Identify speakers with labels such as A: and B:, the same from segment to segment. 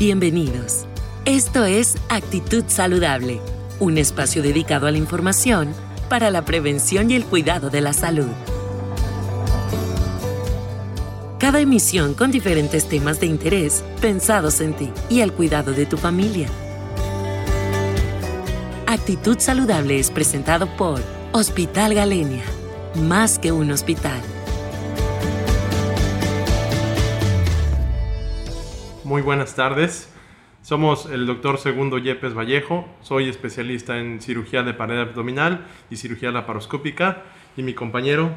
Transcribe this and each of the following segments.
A: Bienvenidos. Esto es Actitud Saludable, un espacio dedicado a la información para la prevención y el cuidado de la salud. Cada emisión con diferentes temas de interés pensados en ti y el cuidado de tu familia. Actitud Saludable es presentado por Hospital Galenia, más que un hospital.
B: Muy buenas tardes. Somos el doctor Segundo Yepes Vallejo. Soy especialista en cirugía de pared abdominal y cirugía laparoscópica. Y mi compañero.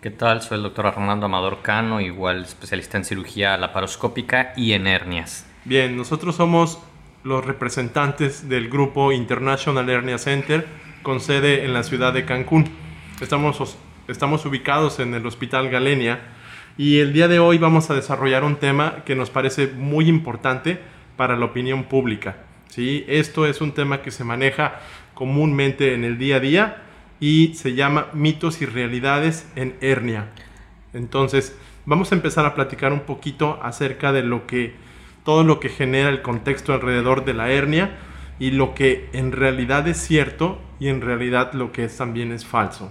C: ¿Qué tal? Soy el doctor Armando Amador Cano, igual especialista en cirugía laparoscópica y en hernias.
B: Bien, nosotros somos los representantes del grupo International Hernia Center con sede en la ciudad de Cancún. Estamos, estamos ubicados en el Hospital Galenia y el día de hoy vamos a desarrollar un tema que nos parece muy importante para la opinión pública. ¿sí? Esto es un tema que se maneja comúnmente en el día a día y se llama mitos y realidades en hernia. Entonces, vamos a empezar a platicar un poquito acerca de todo lo que genera el contexto alrededor de la hernia y lo que en realidad es cierto y en realidad lo que es, también es falso.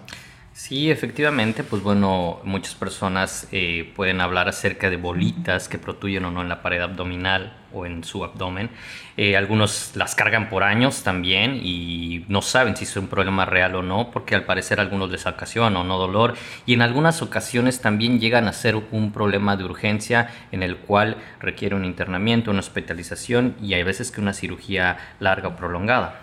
C: Sí, efectivamente, pues bueno, muchas personas eh, pueden hablar acerca de bolitas que protuyen o no en la pared abdominal o en su abdomen. Eh, algunos las cargan por años también y no saben si es un problema real o no, porque al parecer algunos les ocasiona o no dolor y en algunas ocasiones también llegan a ser un problema de urgencia en el cual requiere un internamiento, una hospitalización y hay veces que una cirugía larga o prolongada.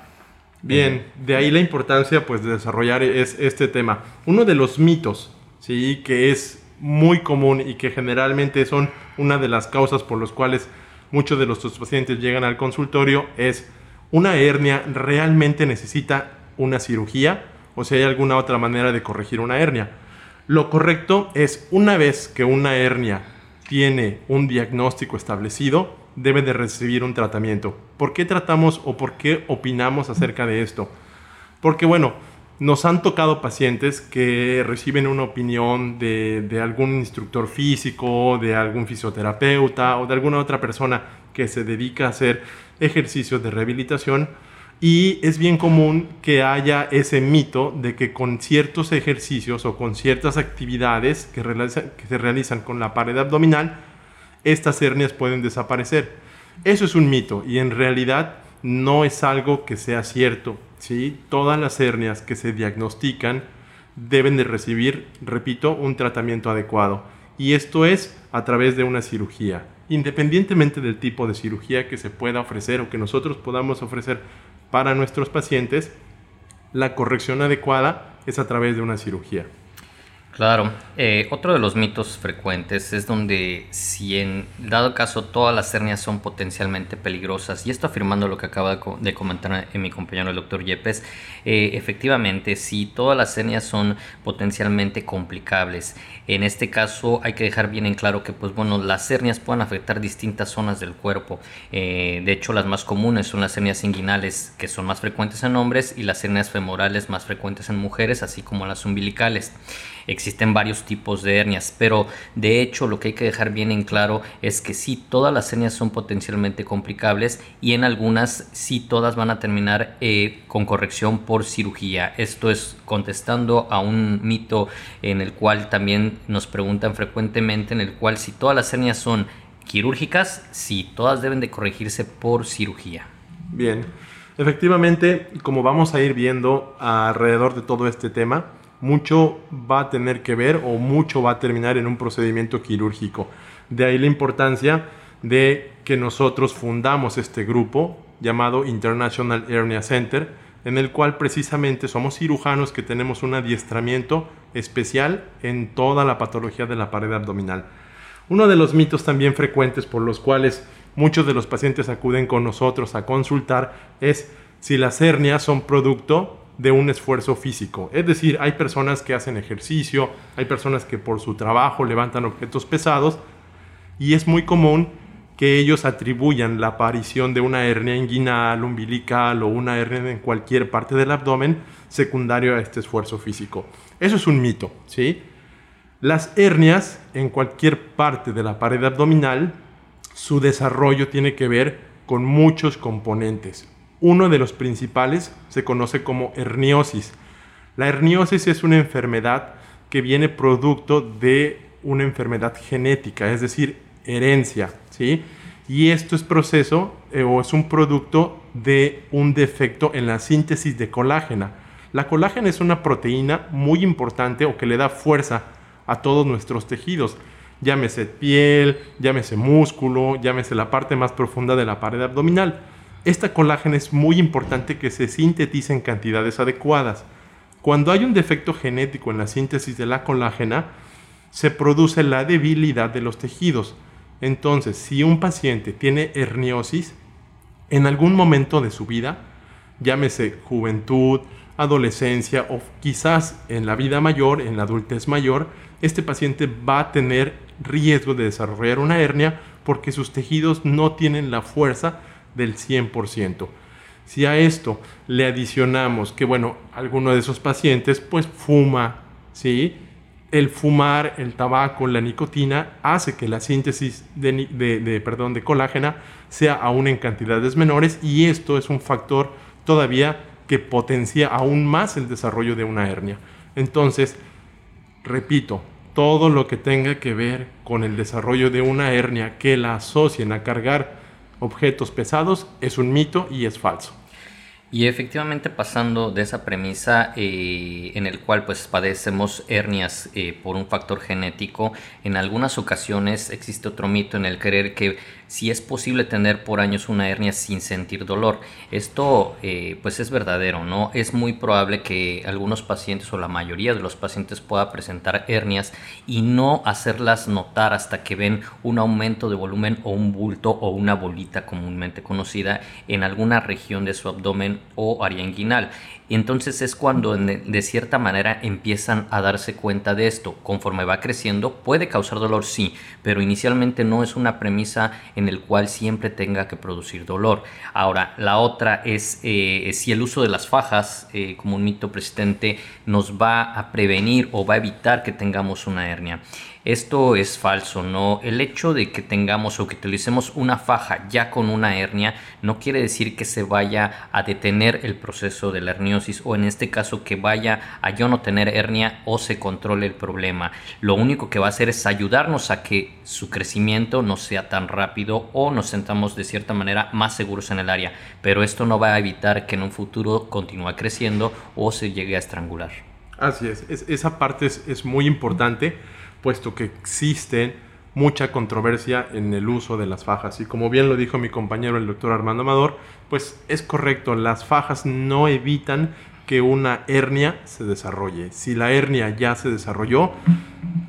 B: Bien, de ahí la importancia pues de desarrollar es este tema. Uno de los mitos, sí, que es muy común y que generalmente son una de las causas por las cuales muchos de nuestros pacientes llegan al consultorio es una hernia realmente necesita una cirugía o si hay alguna otra manera de corregir una hernia. Lo correcto es una vez que una hernia tiene un diagnóstico establecido, debe de recibir un tratamiento. ¿Por qué tratamos o por qué opinamos acerca de esto? Porque bueno, nos han tocado pacientes que reciben una opinión de, algún instructor físico, de algún fisioterapeuta o de alguna otra persona que se dedica a hacer ejercicios de rehabilitación y es bien común que haya ese mito de que con ciertos ejercicios o con ciertas actividades que, que se realizan con la pared abdominal, estas hernias pueden desaparecer. Eso es un mito y en realidad no es algo que sea cierto. ¿sí? Todas las hernias que se diagnostican deben de recibir, repito, un tratamiento adecuado. Y esto es a través de una cirugía. Independientemente del tipo de cirugía que se pueda ofrecer o que nosotros podamos ofrecer para nuestros pacientes, la corrección adecuada es a través de una cirugía.
C: Claro, eh, otro de los mitos frecuentes es donde si en dado caso todas las hernias son potencialmente peligrosas, y esto afirmando lo que acaba de comentar en mi compañero el doctor Yepes, eh, efectivamente si todas las hernias son potencialmente complicables, en este caso hay que dejar bien en claro que pues bueno, las hernias pueden afectar distintas zonas del cuerpo, eh, de hecho las más comunes son las hernias inguinales que son más frecuentes en hombres y las hernias femorales más frecuentes en mujeres, así como las umbilicales existen varios tipos de hernias, pero de hecho lo que hay que dejar bien en claro es que sí, todas las hernias son potencialmente complicables y en algunas sí todas van a terminar eh, con corrección por cirugía. Esto es contestando a un mito en el cual también nos preguntan frecuentemente, en el cual si todas las hernias son quirúrgicas, sí, todas deben de corregirse por cirugía.
B: Bien, efectivamente, como vamos a ir viendo alrededor de todo este tema, mucho va a tener que ver o mucho va a terminar en un procedimiento quirúrgico. De ahí la importancia de que nosotros fundamos este grupo llamado International Hernia Center, en el cual precisamente somos cirujanos que tenemos un adiestramiento especial en toda la patología de la pared abdominal. Uno de los mitos también frecuentes por los cuales muchos de los pacientes acuden con nosotros a consultar es si las hernias son producto de un esfuerzo físico. Es decir, hay personas que hacen ejercicio, hay personas que por su trabajo levantan objetos pesados y es muy común que ellos atribuyan la aparición de una hernia inguinal, umbilical o una hernia en cualquier parte del abdomen secundario a este esfuerzo físico. Eso es un mito, ¿sí? Las hernias en cualquier parte de la pared abdominal, su desarrollo tiene que ver con muchos componentes. Uno de los principales se conoce como herniosis. La herniosis es una enfermedad que viene producto de una enfermedad genética, es decir, herencia, ¿sí? Y esto es proceso eh, o es un producto de un defecto en la síntesis de colágena. La colágena es una proteína muy importante o que le da fuerza a todos nuestros tejidos. Llámese piel, llámese músculo, llámese la parte más profunda de la pared abdominal. Esta colágena es muy importante que se sintetice en cantidades adecuadas. Cuando hay un defecto genético en la síntesis de la colágena, se produce la debilidad de los tejidos. Entonces, si un paciente tiene herniosis, en algún momento de su vida, llámese juventud, adolescencia o quizás en la vida mayor, en la adultez mayor, este paciente va a tener riesgo de desarrollar una hernia porque sus tejidos no tienen la fuerza del 100%. Si a esto le adicionamos que, bueno, alguno de esos pacientes pues fuma, ¿sí? el fumar, el tabaco, la nicotina hace que la síntesis de, perdón, de colágena sea aún en cantidades menores y esto es un factor todavía que potencia aún más el desarrollo de una hernia. Entonces, repito, todo lo que tenga que ver con el desarrollo de una hernia que la asocien a cargar objetos pesados es un mito y es falso.
C: Y efectivamente pasando de esa premisa eh, en el cual pues padecemos hernias eh, por un factor genético, en algunas ocasiones existe otro mito en el creer que si es posible tener por años una hernia sin sentir dolor. Esto eh, pues es verdadero, ¿no? Es muy probable que algunos pacientes o la mayoría de los pacientes pueda presentar hernias y no hacerlas notar hasta que ven un aumento de volumen o un bulto o una bolita comúnmente conocida en alguna región de su abdomen o área inguinal. Entonces es cuando de cierta manera empiezan a darse cuenta de esto. Conforme va creciendo puede causar dolor, sí, pero inicialmente no es una premisa en el cual siempre tenga que producir dolor. Ahora, la otra es eh, si el uso de las fajas eh, como un mito persistente nos va a prevenir o va a evitar que tengamos una hernia. Esto es falso, ¿no? El hecho de que tengamos o que utilicemos una faja ya con una hernia no quiere decir que se vaya a detener el proceso de la herniosis o en este caso que vaya a yo no tener hernia o se controle el problema. Lo único que va a hacer es ayudarnos a que su crecimiento no sea tan rápido o nos sentamos de cierta manera más seguros en el área, pero esto no va a evitar que en un futuro continúe creciendo o se llegue a estrangular.
B: Así es, esa parte es, es muy importante puesto que existe mucha controversia en el uso de las fajas. Y como bien lo dijo mi compañero el doctor Armando Amador, pues es correcto, las fajas no evitan que una hernia se desarrolle. Si la hernia ya se desarrolló,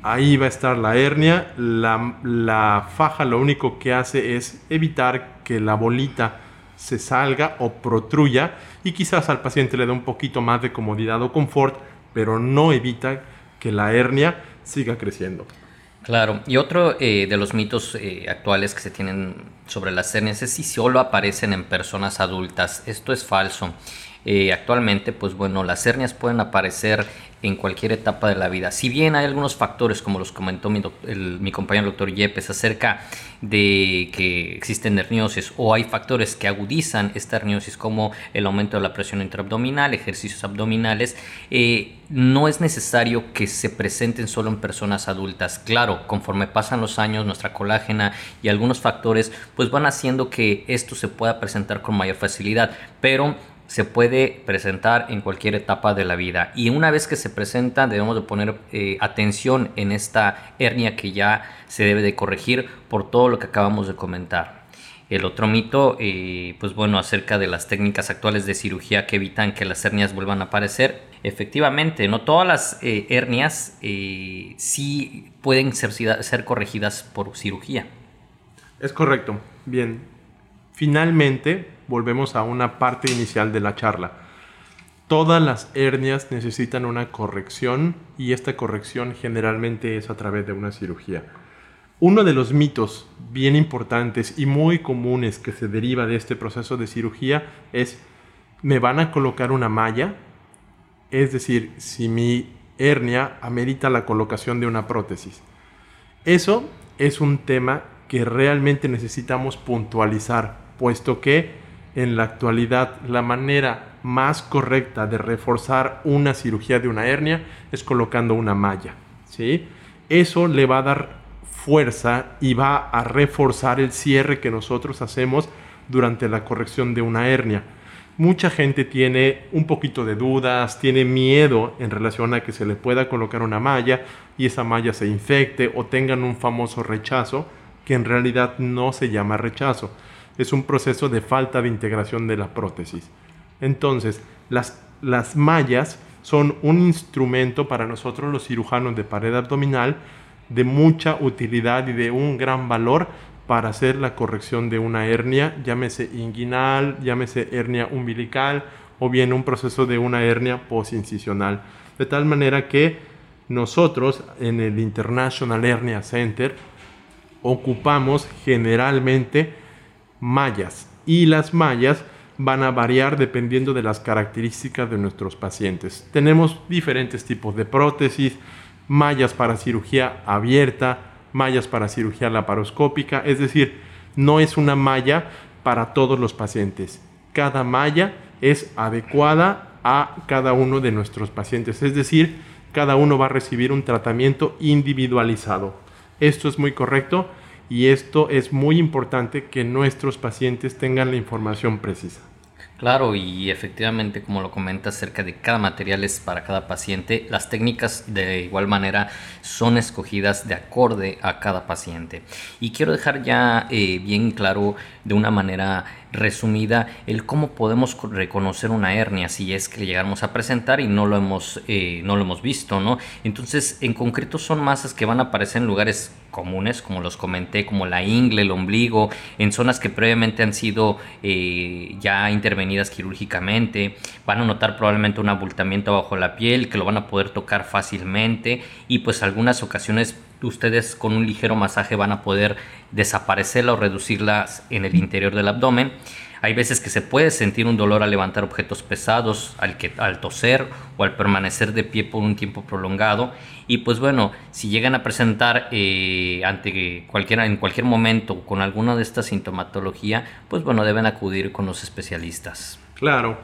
B: ahí va a estar la hernia. La, la faja lo único que hace es evitar que la bolita se salga o protruya y quizás al paciente le dé un poquito más de comodidad o confort, pero no evita que la hernia siga creciendo.
C: Claro, y otro eh, de los mitos eh, actuales que se tienen sobre las hernias es si solo aparecen en personas adultas. Esto es falso. Eh, actualmente, pues bueno, las hernias pueden aparecer en cualquier etapa de la vida. Si bien hay algunos factores, como los comentó mi, mi compañero el doctor Yepes, acerca de que existen herniosis o hay factores que agudizan esta herniosis, como el aumento de la presión intraabdominal, ejercicios abdominales, eh, no es necesario que se presenten solo en personas adultas. Claro, conforme pasan los años, nuestra colágena y algunos factores, pues van haciendo que esto se pueda presentar con mayor facilidad, pero se puede presentar en cualquier etapa de la vida y una vez que se presenta debemos de poner eh, atención en esta hernia que ya se debe de corregir por todo lo que acabamos de comentar. El otro mito, eh, pues bueno, acerca de las técnicas actuales de cirugía que evitan que las hernias vuelvan a aparecer. Efectivamente, no todas las eh, hernias sí pueden ser, ser corregidas por cirugía.
B: Es correcto. Bien. Finalmente, volvemos a una parte inicial de la charla. Todas las hernias necesitan una corrección y esta corrección generalmente es a través de una cirugía. Uno de los mitos bien importantes y muy comunes que se deriva de este proceso de cirugía es, ¿me van a colocar una malla? Es decir, si mi hernia amerita la colocación de una prótesis. Eso es un tema que realmente necesitamos puntualizar puesto que en la actualidad la manera más correcta de reforzar una cirugía de una hernia es colocando una malla, ¿sí? Eso le va a dar fuerza y va a reforzar el cierre que nosotros hacemos durante la corrección de una hernia. Mucha gente tiene un poquito de dudas, tiene miedo en relación a que se le pueda colocar una malla y esa malla se infecte o tengan un famoso rechazo que en realidad no se llama rechazo. Es un proceso de falta de integración de la prótesis. Entonces, las, las mallas son un instrumento para nosotros los cirujanos de pared abdominal de mucha utilidad y de un gran valor para hacer la corrección de una hernia, llámese inguinal, llámese hernia umbilical o bien un proceso de una hernia posincisional. De tal manera que nosotros en el International Hernia Center ocupamos generalmente mallas y las mallas van a variar dependiendo de las características de nuestros pacientes. Tenemos diferentes tipos de prótesis, mallas para cirugía abierta, mallas para cirugía laparoscópica, es decir, no es una malla para todos los pacientes. Cada malla es adecuada a cada uno de nuestros pacientes, es decir, cada uno va a recibir un tratamiento individualizado. Esto es muy correcto y esto es muy importante que nuestros pacientes tengan la información precisa.
C: Claro, y efectivamente, como lo comenta acerca de cada material es para cada paciente, las técnicas de igual manera son escogidas de acorde a cada paciente. Y quiero dejar ya eh, bien claro de una manera resumida el cómo podemos reconocer una hernia si es que llegamos a presentar y no lo hemos, eh, no lo hemos visto, ¿no? Entonces, en concreto son masas que van a aparecer en lugares comunes, como los comenté, como la ingle, el ombligo, en zonas que previamente han sido eh, ya intervenidas quirúrgicamente, van a notar probablemente un abultamiento bajo la piel que lo van a poder tocar fácilmente y pues algunas ocasiones ustedes con un ligero masaje van a poder desaparecerla o reducirla en el interior del abdomen. Hay veces que se puede sentir un dolor al levantar objetos pesados, al, que, al toser o al permanecer de pie por un tiempo prolongado. Y pues bueno, si llegan a presentar eh, ante cualquiera, en cualquier momento con alguna de estas sintomatología, pues bueno, deben acudir con los especialistas.
B: Claro,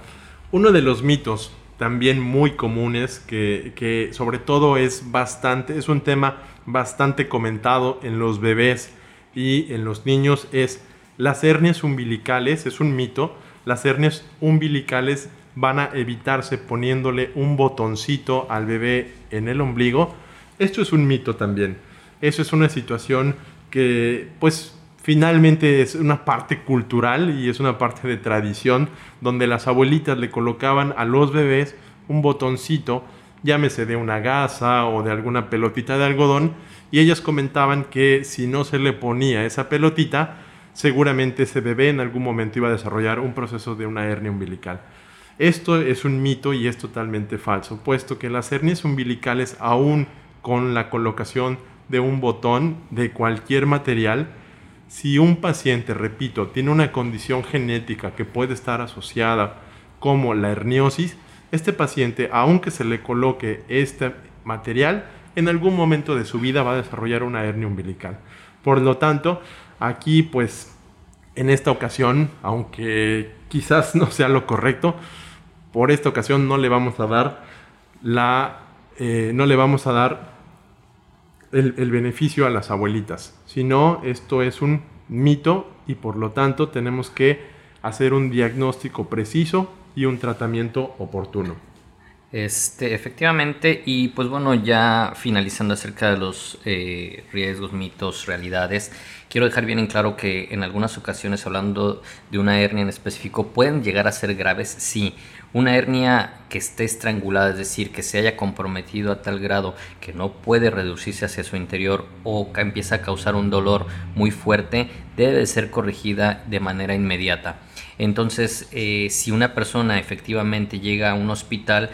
B: uno de los mitos también muy comunes que, que sobre todo es bastante, es un tema bastante comentado en los bebés y en los niños es las hernias umbilicales, es un mito, las hernias umbilicales van a evitarse poniéndole un botoncito al bebé en el ombligo. Esto es un mito también. Eso es una situación que pues finalmente es una parte cultural y es una parte de tradición donde las abuelitas le colocaban a los bebés un botoncito llámese de una gasa o de alguna pelotita de algodón, y ellas comentaban que si no se le ponía esa pelotita, seguramente ese bebé en algún momento iba a desarrollar un proceso de una hernia umbilical. Esto es un mito y es totalmente falso, puesto que las hernias umbilicales, aún con la colocación de un botón de cualquier material, si un paciente, repito, tiene una condición genética que puede estar asociada como la herniosis, este paciente, aunque se le coloque este material, en algún momento de su vida va a desarrollar una hernia umbilical. Por lo tanto, aquí pues en esta ocasión, aunque quizás no sea lo correcto, por esta ocasión no le vamos a dar la, eh, no le vamos a dar el, el beneficio a las abuelitas, sino esto es un mito y por lo tanto tenemos que hacer un diagnóstico preciso y un tratamiento oportuno.
C: Este, efectivamente, y pues bueno, ya finalizando acerca de los eh, riesgos, mitos, realidades, quiero dejar bien en claro que en algunas ocasiones, hablando de una hernia en específico, pueden llegar a ser graves, sí. Una hernia que esté estrangulada, es decir, que se haya comprometido a tal grado que no puede reducirse hacia su interior o empieza a causar un dolor muy fuerte, debe ser corregida de manera inmediata. Entonces, eh, si una persona efectivamente llega a un hospital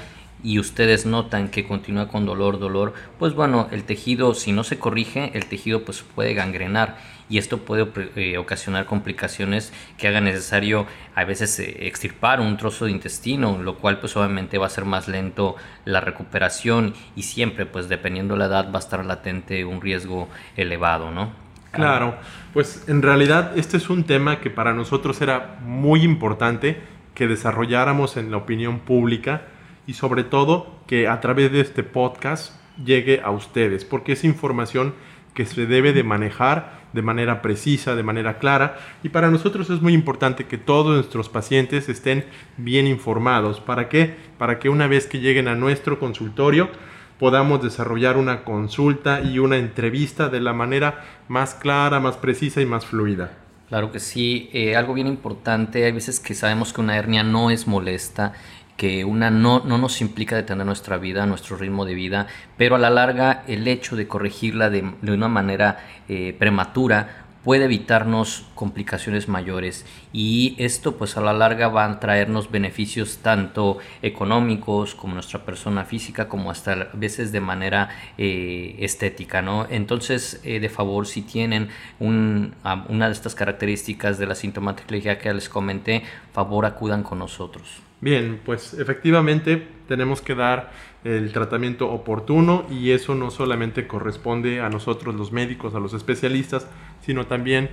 C: y ustedes notan que continúa con dolor, dolor, pues bueno, el tejido, si no se corrige, el tejido pues puede gangrenar y esto puede eh, ocasionar complicaciones que hagan necesario a veces eh, extirpar un trozo de intestino, lo cual pues obviamente va a ser más lento la recuperación y siempre pues dependiendo la edad va a estar latente un riesgo elevado, ¿no?
B: Claro, pues en realidad este es un tema que para nosotros era muy importante que desarrolláramos en la opinión pública y sobre todo que a través de este podcast llegue a ustedes, porque es información que se debe de manejar de manera precisa, de manera clara, y para nosotros es muy importante que todos nuestros pacientes estén bien informados. ¿Para qué? Para que una vez que lleguen a nuestro consultorio, podamos desarrollar una consulta y una entrevista de la manera más clara, más precisa y más fluida.
C: Claro que sí, eh, algo bien importante, hay veces que sabemos que una hernia no es molesta, que una no, no nos implica detener nuestra vida, nuestro ritmo de vida, pero a la larga el hecho de corregirla de, de una manera eh, prematura puede evitarnos complicaciones mayores. Y esto pues a la larga va a traernos beneficios tanto económicos como nuestra persona física como hasta a veces de manera eh, estética no entonces eh, de favor si tienen un, una de estas características de la sintomatología que les comenté favor acudan con nosotros
B: Bien, pues efectivamente tenemos que dar el tratamiento oportuno y eso no solamente corresponde a nosotros los médicos, a los especialistas, sino también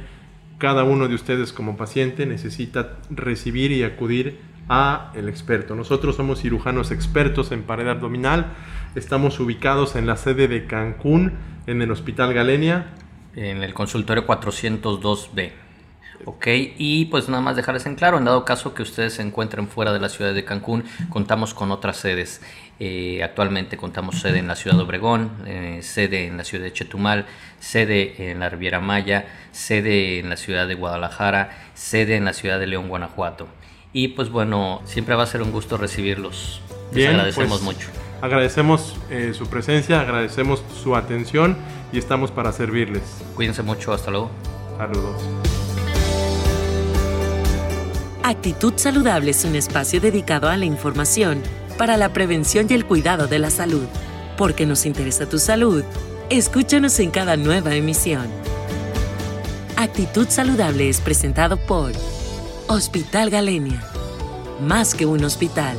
B: cada uno de ustedes como paciente necesita recibir y acudir a el experto. Nosotros somos cirujanos expertos en pared abdominal, estamos ubicados en la sede de Cancún, en el Hospital Galenia.
C: En el consultorio 402B. Ok, y pues nada más dejarles en claro, en dado caso que ustedes se encuentren fuera de la ciudad de Cancún, contamos con otras sedes. Eh, actualmente contamos sede en la ciudad de Obregón, eh, sede en la ciudad de Chetumal, sede en la Riviera Maya, sede en la ciudad de Guadalajara, sede en la ciudad de León, Guanajuato. Y pues bueno, siempre va a ser un gusto recibirlos. Les agradecemos
B: pues,
C: mucho.
B: Agradecemos eh, su presencia, agradecemos su atención y estamos para servirles.
C: Cuídense mucho, hasta luego.
B: Saludos.
A: Actitud Saludable es un espacio dedicado a la información para la prevención y el cuidado de la salud. Porque nos interesa tu salud, escúchanos en cada nueva emisión. Actitud Saludable es presentado por Hospital Galenia. Más que un hospital.